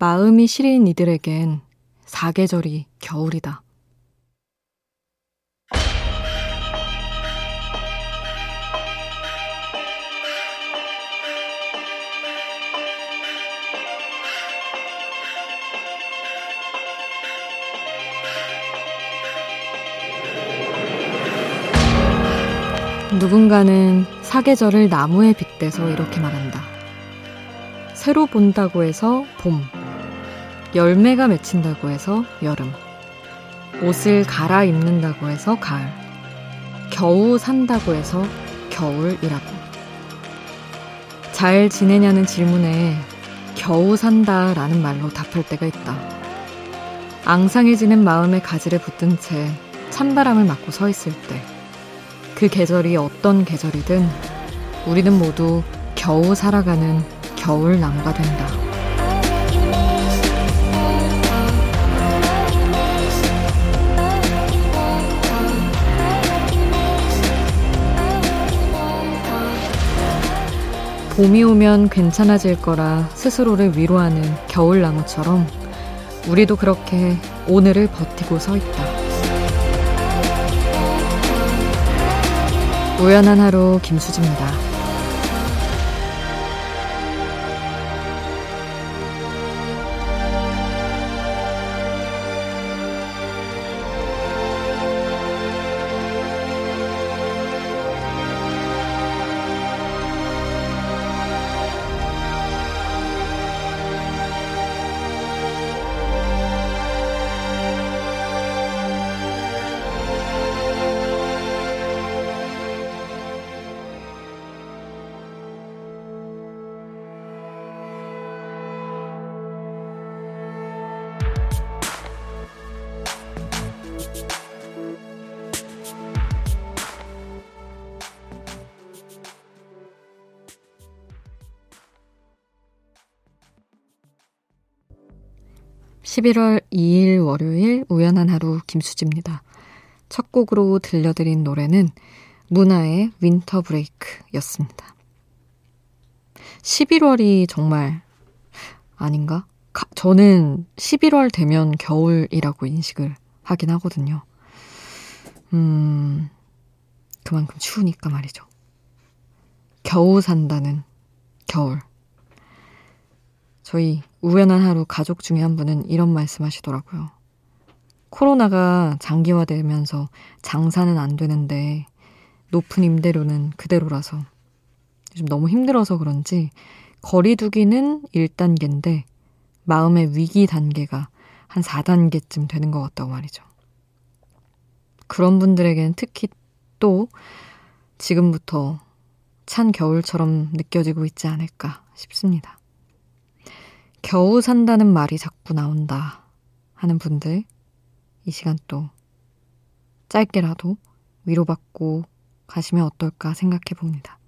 마음이 시린 이들에겐 사계절이 겨울이다. 누군가는 사계절을 나무에 빗대서 이렇게 말한다. 새로 본다고 해서 봄, 열매가 맺힌다고 해서 여름, 옷을 갈아입는다고 해서 가을, 겨우 산다고 해서 겨울이라고. 잘 지내냐는 질문에 겨우 산다 라는 말로 답할 때가 있다. 앙상해지는 마음의 가지를 붙든 채 찬바람을 맞고 서 있을 때, 그 계절이 어떤 계절이든 우리는 모두 겨우 살아가는 겨울 나무가 된다. 봄이 오면 괜찮아질 거라 스스로를 위로하는 겨울나무처럼 우리도 그렇게 오늘을 버티고 서 있다. 우연한 하루 김수지입니다. 11월 2일 월요일 우연한 하루 김수지입니다. 첫 곡으로 들려드린 노래는 문화의 Winter Break였습니다. 11월이 정말 아닌가? 가, 저는 11월 되면 겨울이라고 인식을 하긴 하거든요. 음, 그만큼 추우니까 말이죠. 겨우 산다는 겨울. 저희 우연한 하루 가족 중에 한 분은 이런 말씀 하시더라고요. 코로나가 장기화되면서 장사는 안 되는데 높은 임대료는 그대로라서 요즘 너무 힘들어서 그런지 거리두기는 1단계인데 마음의 위기 단계가 한 4단계쯤 되는 것 같다고 말이죠. 그런 분들에게는 특히 또 지금부터 찬 겨울처럼 느껴지고 있지 않을까 싶습니다. 겨우 산다는 말이 자꾸 나온다 하는 분들 이 시간 또 짧게라도 위로받고 가시면 어떨까 생각해 봅니다.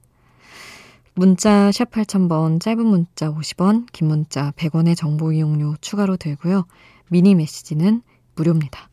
문자 샵 8000번 짧은 문자 50원 긴 문자 100원의 정보 이용료 추가로 들고요. 미니 메시지는 무료입니다.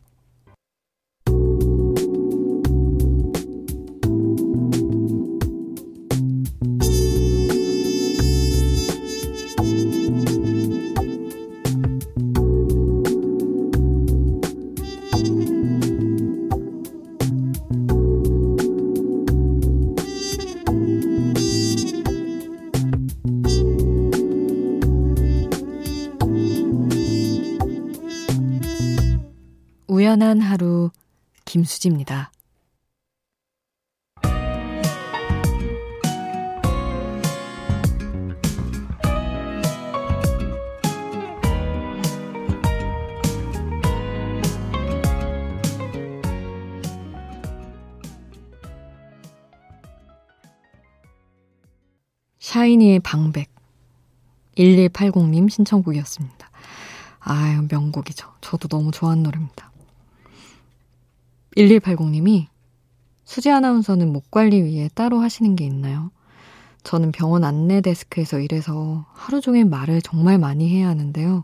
우연한 하루 김수지입니다. '샤이니의 방백' 1180님 신청곡이었습니다. 아유, 명곡이죠. 저도 너무 좋아하는 노래입니다. 1180님이 수지 아나운서는 목 관리 위해 따로 하시는 게 있나요? 저는 병원 안내 데스크에서 일해서 하루 종일 말을 정말 많이 해야 하는데요.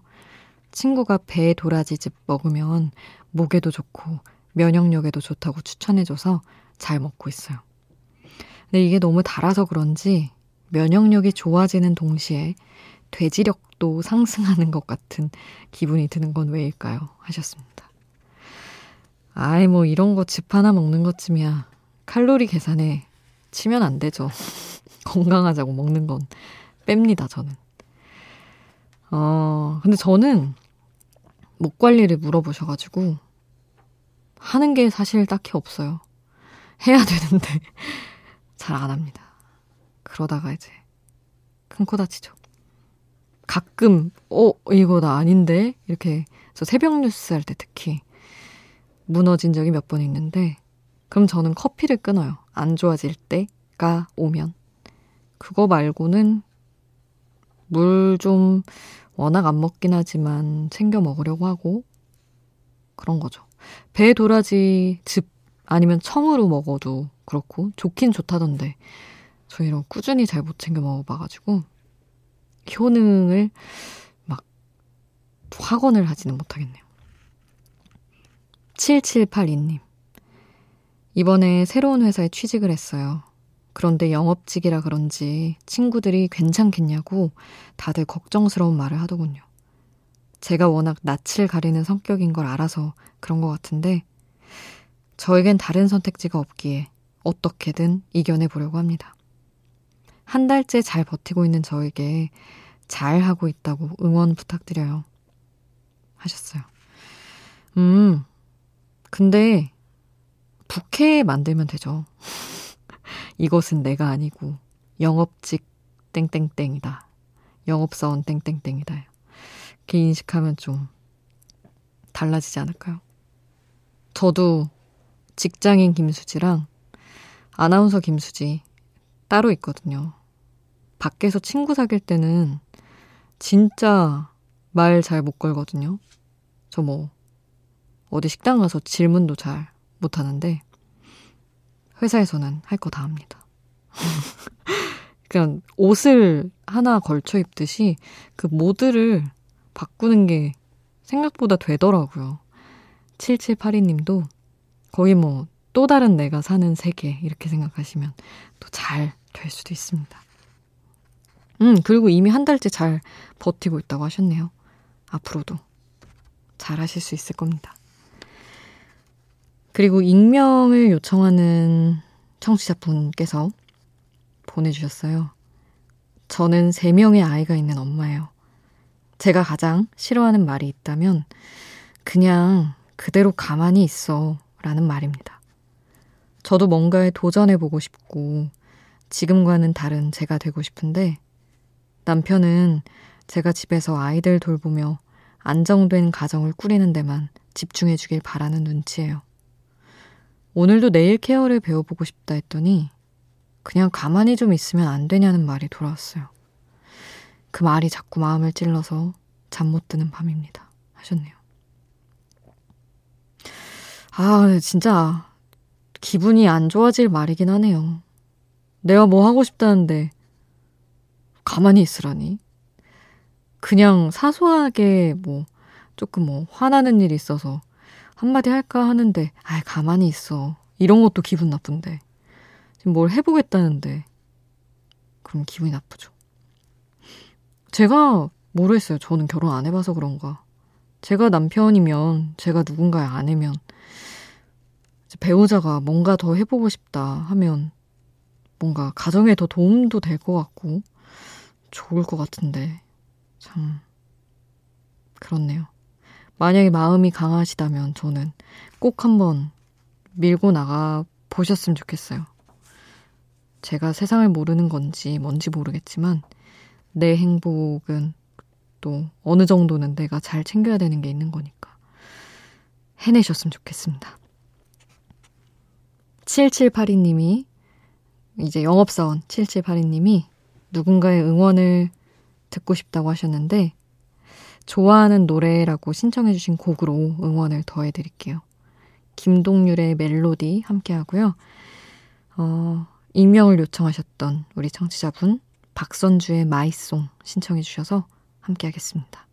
친구가 배 도라지즙 먹으면 목에도 좋고 면역력에도 좋다고 추천해줘서 잘 먹고 있어요. 근데 이게 너무 달아서 그런지 면역력이 좋아지는 동시에 돼지력도 상승하는 것 같은 기분이 드는 건 왜일까요? 하셨습니다. 아이, 뭐 이런 거 집 하나 먹는 것쯤이야. 칼로리 계산에 치면 안 되죠. 건강하자고 먹는 건 뺍니다, 저는. 어, 근데 저는 목 관리를 물어보셔가지고 하는 게 사실 딱히 없어요. 해야 되는데 잘 안 합니다. 그러다가 이제 큰 코 다치죠. 가끔 어 이거 나 아닌데 이렇게 저 새벽 뉴스 할 때 특히 무너진 적이 몇 번 있는데 그럼 저는 커피를 끊어요. 안 좋아질 때가 오면 그거 말고는 물 좀 워낙 안 먹긴 하지만 챙겨 먹으려고 하고 그런 거죠. 배 도라지 즙 아니면 청으로 먹어도 그렇고 좋긴 좋다던데 저 이런 꾸준히 잘 못 챙겨 먹어봐가지고 효능을 막 확언을 하지는 못하겠네요. 7782님. 이번에 새로운 회사에 취직을 했어요. 그런데 영업직이라 그런지 친구들이 괜찮겠냐고 다들 걱정스러운 말을 하더군요. 제가 워낙 낯을 가리는 성격인 걸 알아서 그런 것 같은데 저에겐 다른 선택지가 없기에 어떻게든 이겨내 보려고 합니다. 한 달째 잘 버티고 있는 저에게 잘 하고 있다고 응원 부탁드려요. 하셨어요. 음, 근데 부캐 만들면 되죠. 이것은 내가 아니고 영업직 땡땡땡이다. 영업사원 땡땡땡이다. 이렇게 인식하면 좀 달라지지 않을까요? 저도 직장인 김수지랑 아나운서 김수지 따로 있거든요. 밖에서 친구 사귈 때는 진짜 말 잘 못 걸거든요. 저 뭐, 어디 식당 가서 질문도 잘 못하는데, 회사에서는 할 거 다 합니다. 그냥 옷을 하나 걸쳐 입듯이 그 모드를 바꾸는 게 생각보다 되더라고요. 7782님도 거의 뭐 또 다른 내가 사는 세계 이렇게 생각하시면 또 잘 될 수도 있습니다. 음, 그리고 이미 한 달째 잘 버티고 있다고 하셨네요. 앞으로도 잘 하실 수 있을 겁니다. 그리고 익명을 요청하는 청취자분께서 보내주셨어요. 저는 3명의 아이가 있는 엄마예요. 제가 가장 싫어하는 말이 있다면 그냥 그대로 가만히 있어 라는 말입니다. 저도 뭔가에 도전해보고 싶고 지금과는 다른 제가 되고 싶은데 남편은 제가 집에서 아이들 돌보며 안정된 가정을 꾸리는 데만 집중해주길 바라는 눈치예요. 오늘도 네일 케어를 배워보고 싶다 했더니 그냥 가만히 좀 있으면 안 되냐는 말이 돌아왔어요. 그 말이 자꾸 마음을 찔러서 잠 못 드는 밤입니다. 하셨네요. 아, 진짜 기분이 안 좋아질 말이긴 하네요. 내가 뭐 하고 싶다는데 가만히 있으라니. 그냥 사소하게 뭐 조금 뭐 화나는 일이 있어서 한마디 할까 하는데 아 가만히 있어. 이런 것도 기분 나쁜데. 지금 뭘 해보겠다는데 그럼 기분이 나쁘죠. 제가 모르겠어요. 저는 결혼 안 해봐서 그런가. 제가 남편이면 제가 누군가의 아내면 배우자가 뭔가 더 해보고 싶다 하면 뭔가 가정에 더 도움도 될 것 같고 좋을 것 같은데 참 그렇네요. 만약에 마음이 강하시다면 저는 꼭 한번 밀고 나가 보셨으면 좋겠어요. 제가 세상을 모르는 건지 뭔지 모르겠지만 내 행복은 또 어느 정도는 내가 잘 챙겨야 되는 게 있는 거니까 해내셨으면 좋겠습니다. 7782님이 이제 영업사원 7782님이 누군가의 응원을 듣고 싶다고 하셨는데 좋아하는 노래라고 신청해주신 곡으로 응원을 더해드릴게요. 김동률의 멜로디 함께 하고요. 어, 익명을 요청하셨던 우리 청취자분 박선주의 마이송 신청해주셔서 함께 하겠습니다.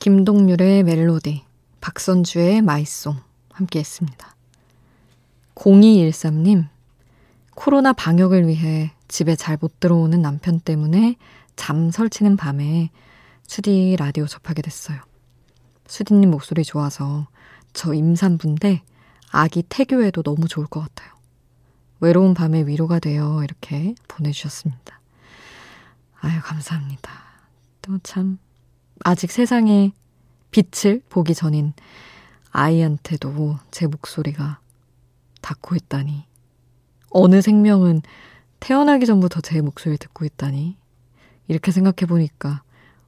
김동률의 멜로디, 박선주의 마이송 함께 했습니다. 0213님, 코로나 방역을 위해 집에 잘 못 들어오는 남편 때문에 잠 설치는 밤에 수디 라디오 접하게 됐어요. 수디님 목소리 좋아서 저 임산부인데 아기 태교에도 너무 좋을 것 같아요. 외로운 밤에 위로가 되어 이렇게 보내주셨습니다. 아유, 감사합니다. 또 참, 아직 세상에 빛을 보기 전인 아이한테도 제 목소리가 닿고 있다니. 어느 생명은 태어나기 전부터 제 목소리 듣고 있다니. 이렇게 생각해 보니까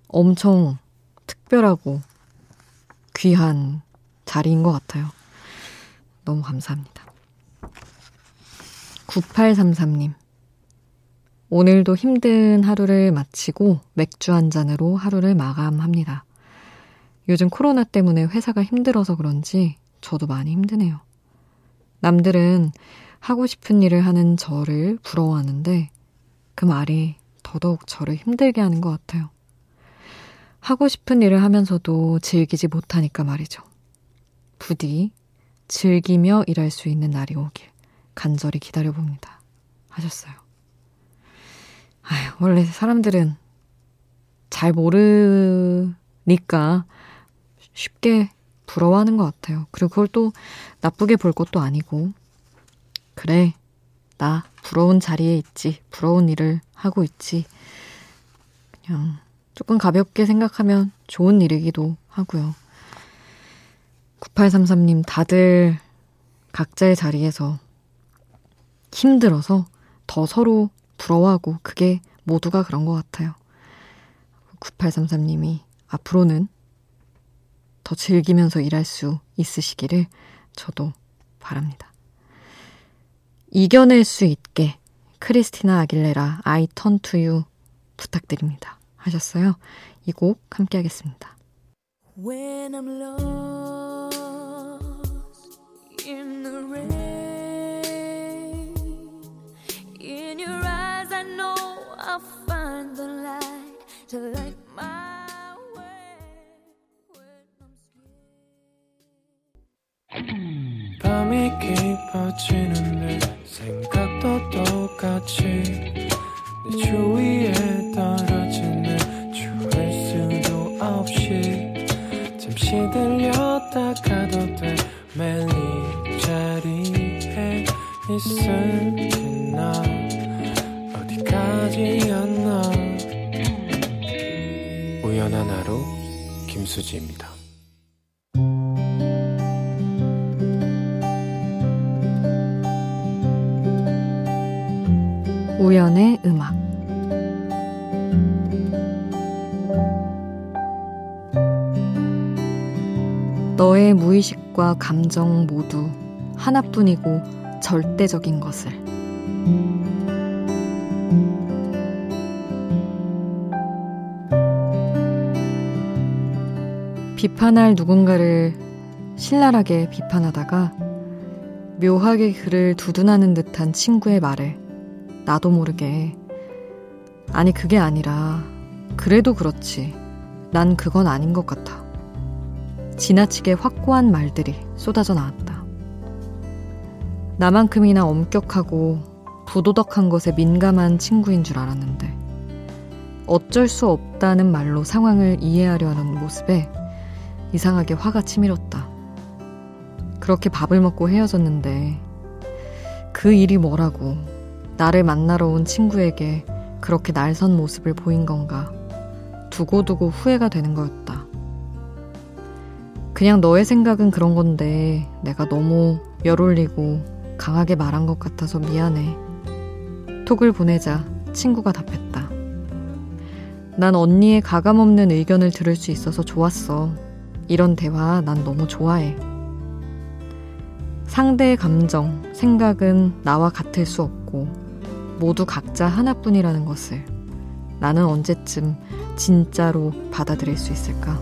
엄청 특별하고 귀한 자리인 것 같아요. 너무 감사합니다. 9833님. 오늘도 힘든 하루를 마치고 맥주 한 잔으로 하루를 마감합니다. 요즘 코로나 때문에 회사가 힘들어서 그런지 저도 많이 힘드네요. 남들은 하고 싶은 일을 하는 저를 부러워하는데 그 말이 더더욱 저를 힘들게 하는 것 같아요. 하고 싶은 일을 하면서도 즐기지 못하니까 말이죠. 부디 즐기며 일할 수 있는 날이 오길 간절히 기다려봅니다. 하셨어요. 아휴, 원래 사람들은 잘 모르니까 쉽게 부러워하는 것 같아요. 그리고 그걸 또 나쁘게 볼 것도 아니고, 그래, 나 부러운 자리에 있지, 부러운 일을 하고 있지. 그냥 조금 가볍게 생각하면 좋은 일이기도 하고요. 9833님, 다들 각자의 자리에서 힘들어서 더 서로 부러워하고 그게 모두가 그런 것 같아요. 9833님이 앞으로는 더 즐기면서 일할 수 있으시기를 저도 바랍니다. 이겨낼 수 있게 크리스티나 아길레라 I Turn to You 부탁드립니다. 하셨어요. 이 곡 함께 하겠습니다. When I'm lost in the rain to light my 밤이 깊어지는데 생각도 똑같이 내 주위 김수지입니다. 우연의 음악. 너의 무의식과 감정 모두 하나뿐이고 절대적인 것을 비판할 누군가를 신랄하게 비판하다가 묘하게 그를 두둔하는 듯한 친구의 말을 나도 모르게. 아니, 그게 아니라, 그래도 그렇지. 난 그건 아닌 것 같아. 지나치게 확고한 말들이 쏟아져 나왔다. 나만큼이나 엄격하고 부도덕한 것에 민감한 친구인 줄 알았는데, 어쩔 수 없다는 말로 상황을 이해하려 하는 모습에 이상하게 화가 치밀었다. 그렇게 밥을 먹고 헤어졌는데, 그 일이 뭐라고 나를 만나러 온 친구에게 그렇게 날선 모습을 보인 건가. 두고두고 후회가 되는 거였다. 그냥 너의 생각은 그런 건데 내가 너무 열 올리고 강하게 말한 것 같아서 미안해. 톡을 보내자 친구가 답했다. 난 언니의 가감없는 의견을 들을 수 있어서 좋았어. 이런 대화 난 너무 좋아해. 상대의 감정, 생각은 나와 같을 수 없고, 모두 각자 하나뿐이라는 것을 나는 언제쯤 진짜로 받아들일 수 있을까?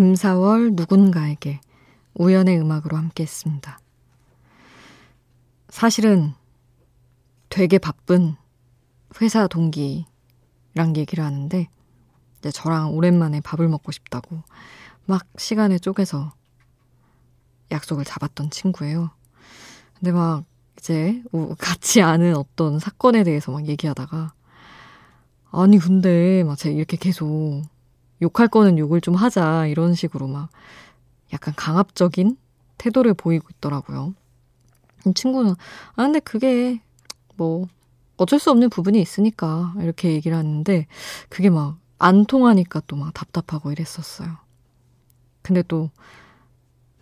김사월 누군가에게 우연의 음악으로 함께 했습니다. 사실은 되게 바쁜 회사 동기랑 얘기를 하는데 이제 저랑 오랜만에 밥을 먹고 싶다고 막 시간을 쪼개서 약속을 잡았던 친구예요. 근데 막 이제 같이 아는 어떤 사건에 대해서 막 얘기하다가 아니 근데 막 제가 이렇게 계속 욕할 거는 욕을 좀 하자 이런 식으로 막 약간 강압적인 태도를 보이고 있더라고요. 친구는 아 근데 그게 뭐 어쩔 수 없는 부분이 있으니까 이렇게 얘기를 하는데 그게 막 안 통하니까 또 막 답답하고 이랬었어요. 근데 또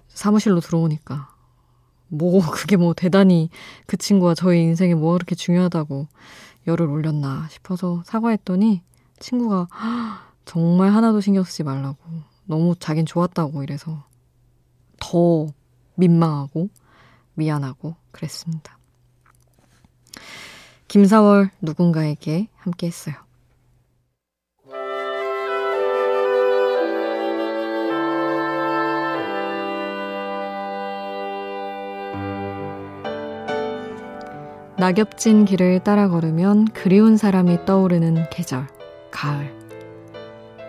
사무실로 들어오니까 뭐 그게 뭐 대단히 그 친구와 저희 인생에 뭐가 그렇게 중요하다고 열을 올렸나 싶어서 사과했더니 친구가 정말 하나도 신경 쓰지 말라고 너무 자긴 좋았다고 이래서 더 민망하고 미안하고 그랬습니다. 김사월 누군가에게 함께 했어요. 낙엽진 길을 따라 걸으면 그리운 사람이 떠오르는 계절, 가을.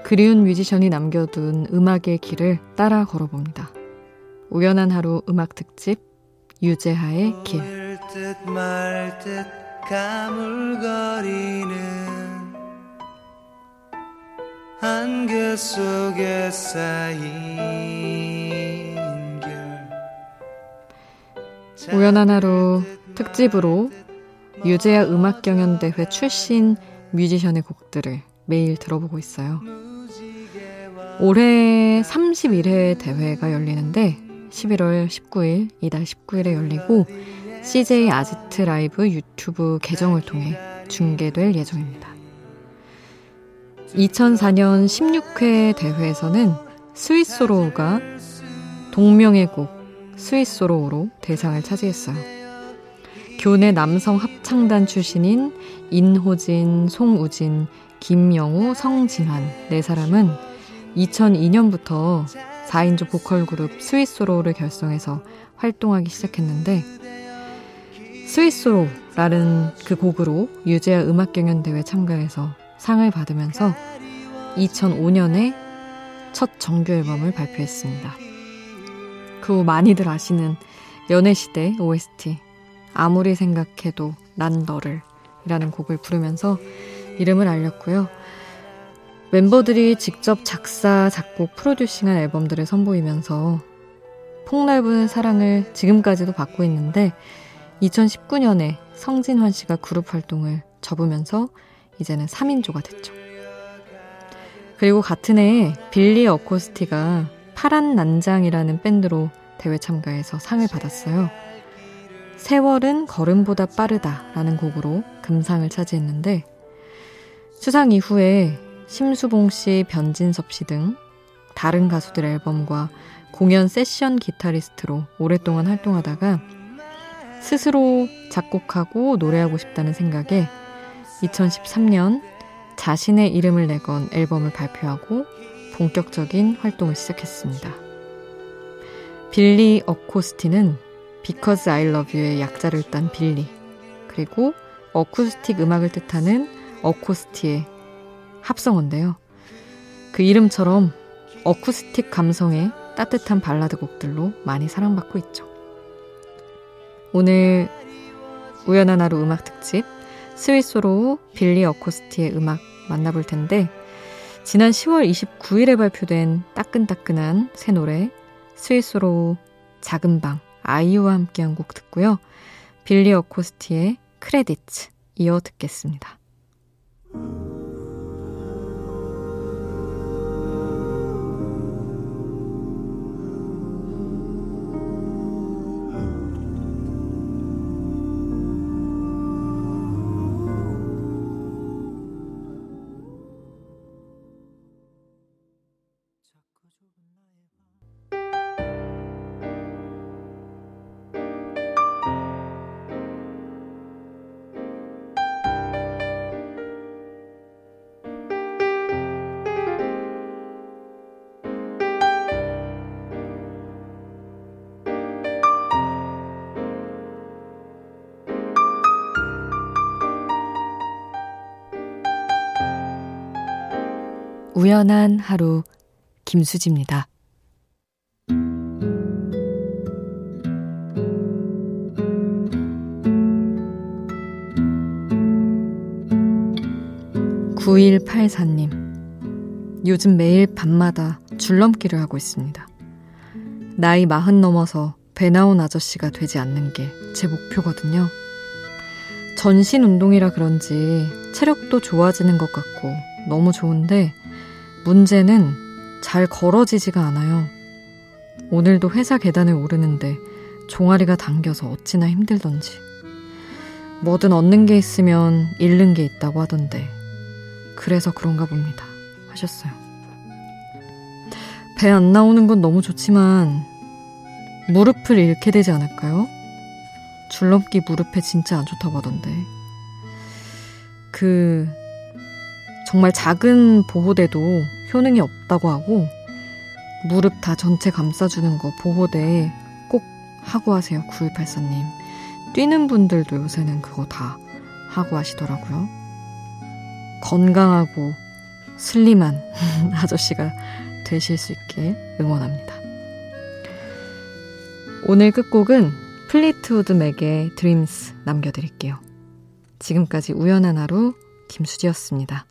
그리운 뮤지션이 남겨둔 음악의 길을 따라 걸어봅니다. 우연한 하루 음악 특집, 유재하의 길. 한결 속에 쌓인 우연한 하루 특집으로 유재하 음악 경연대회 출신 뮤지션의 곡들을 매일 들어보고 있어요. 올해 31회 대회가 열리는데 11월 19일, 이달 19일에 열리고 CJ 아지트 라이브 유튜브 계정을 통해 중계될 예정입니다. 2004년 16회 대회에서는 스위스로우가 동명의 곡 스위스로우로 대상을 차지했어요. 교내 남성 합창단 출신인 인호진, 송우진, 김영우, 성진환 네 사람은 2002년부터 4인조 보컬 그룹 스위스로를 결성해서 활동하기 시작했는데 스위스로라는 그 곡으로 유재하 음악 경연 대회 참가해서 상을 받으면서 2005년에 첫 정규 앨범을 발표했습니다. 그 후 많이들 아시는 연애시대 OST 아무리 생각해도 난 너를 이라는 곡을 부르면서 이름을 알렸고요. 멤버들이 직접 작사, 작곡, 프로듀싱한 앨범들을 선보이면서 폭넓은 사랑을 지금까지도 받고 있는데 2019년에 성진환 씨가 그룹 활동을 접으면서 이제는 3인조가 됐죠. 그리고 같은 해에 빌리 어코스티가 파란 난장이라는 밴드로 대회 참가해서 상을 받았어요. 세월은 걸음보다 빠르다라는 곡으로 금상을 차지했는데 수상 이후에 심수봉 씨, 변진섭 씨 등 다른 가수들 앨범과 공연 세션 기타리스트로 오랫동안 활동하다가 스스로 작곡하고 노래하고 싶다는 생각에 2013년 자신의 이름을 내건 앨범을 발표하고 본격적인 활동을 시작했습니다. 빌리 어코스티는 Because I Love You의 약자를 딴 빌리 그리고 어쿠스틱 음악을 뜻하는 어코스티의 합성어인데요. 그 이름처럼 어쿠스틱 감성의 따뜻한 발라드 곡들로 많이 사랑받고 있죠. 오늘 우연한 하루 음악 특집 스윗소로우 빌리 어코스티의 음악 만나볼 텐데 지난 10월 29일에 발표된 따끈따끈한 새 노래 스윗소로우 작은 방 아이유와 함께한 곡 듣고요. 빌리 어코스티의 Credits 이어 듣겠습니다. 우연한 하루 김수지입니다. 9184님. 요즘 매일 밤마다 줄넘기를 하고 있습니다. 나이 마흔 넘어서 배 나온 아저씨가 되지 않는 게 제 목표거든요. 전신 운동이라 그런지 체력도 좋아지는 것 같고 너무 좋은데 문제는 잘 걸어지지가 않아요. 오늘도 회사 계단을 오르는데 종아리가 당겨서 어찌나 힘들던지. 뭐든 얻는 게 있으면 잃는 게 있다고 하던데. 그래서 그런가 봅니다. 하셨어요. 배 안 나오는 건 너무 좋지만 무릎을 잃게 되지 않을까요? 줄넘기 무릎에 진짜 안 좋다고 하던데. 그 정말 작은 보호대도 효능이 없다고 하고 무릎 다 전체 감싸주는 거 보호대 꼭 하고 하세요. 9184님. 뛰는 분들도 요새는 그거 다 하고 하시더라고요. 건강하고 슬림한 아저씨가 되실 수 있게 응원합니다. 오늘 끝곡은 플리트우드 맥의 드림스 남겨드릴게요. 지금까지 우연한 하루 김수지였습니다.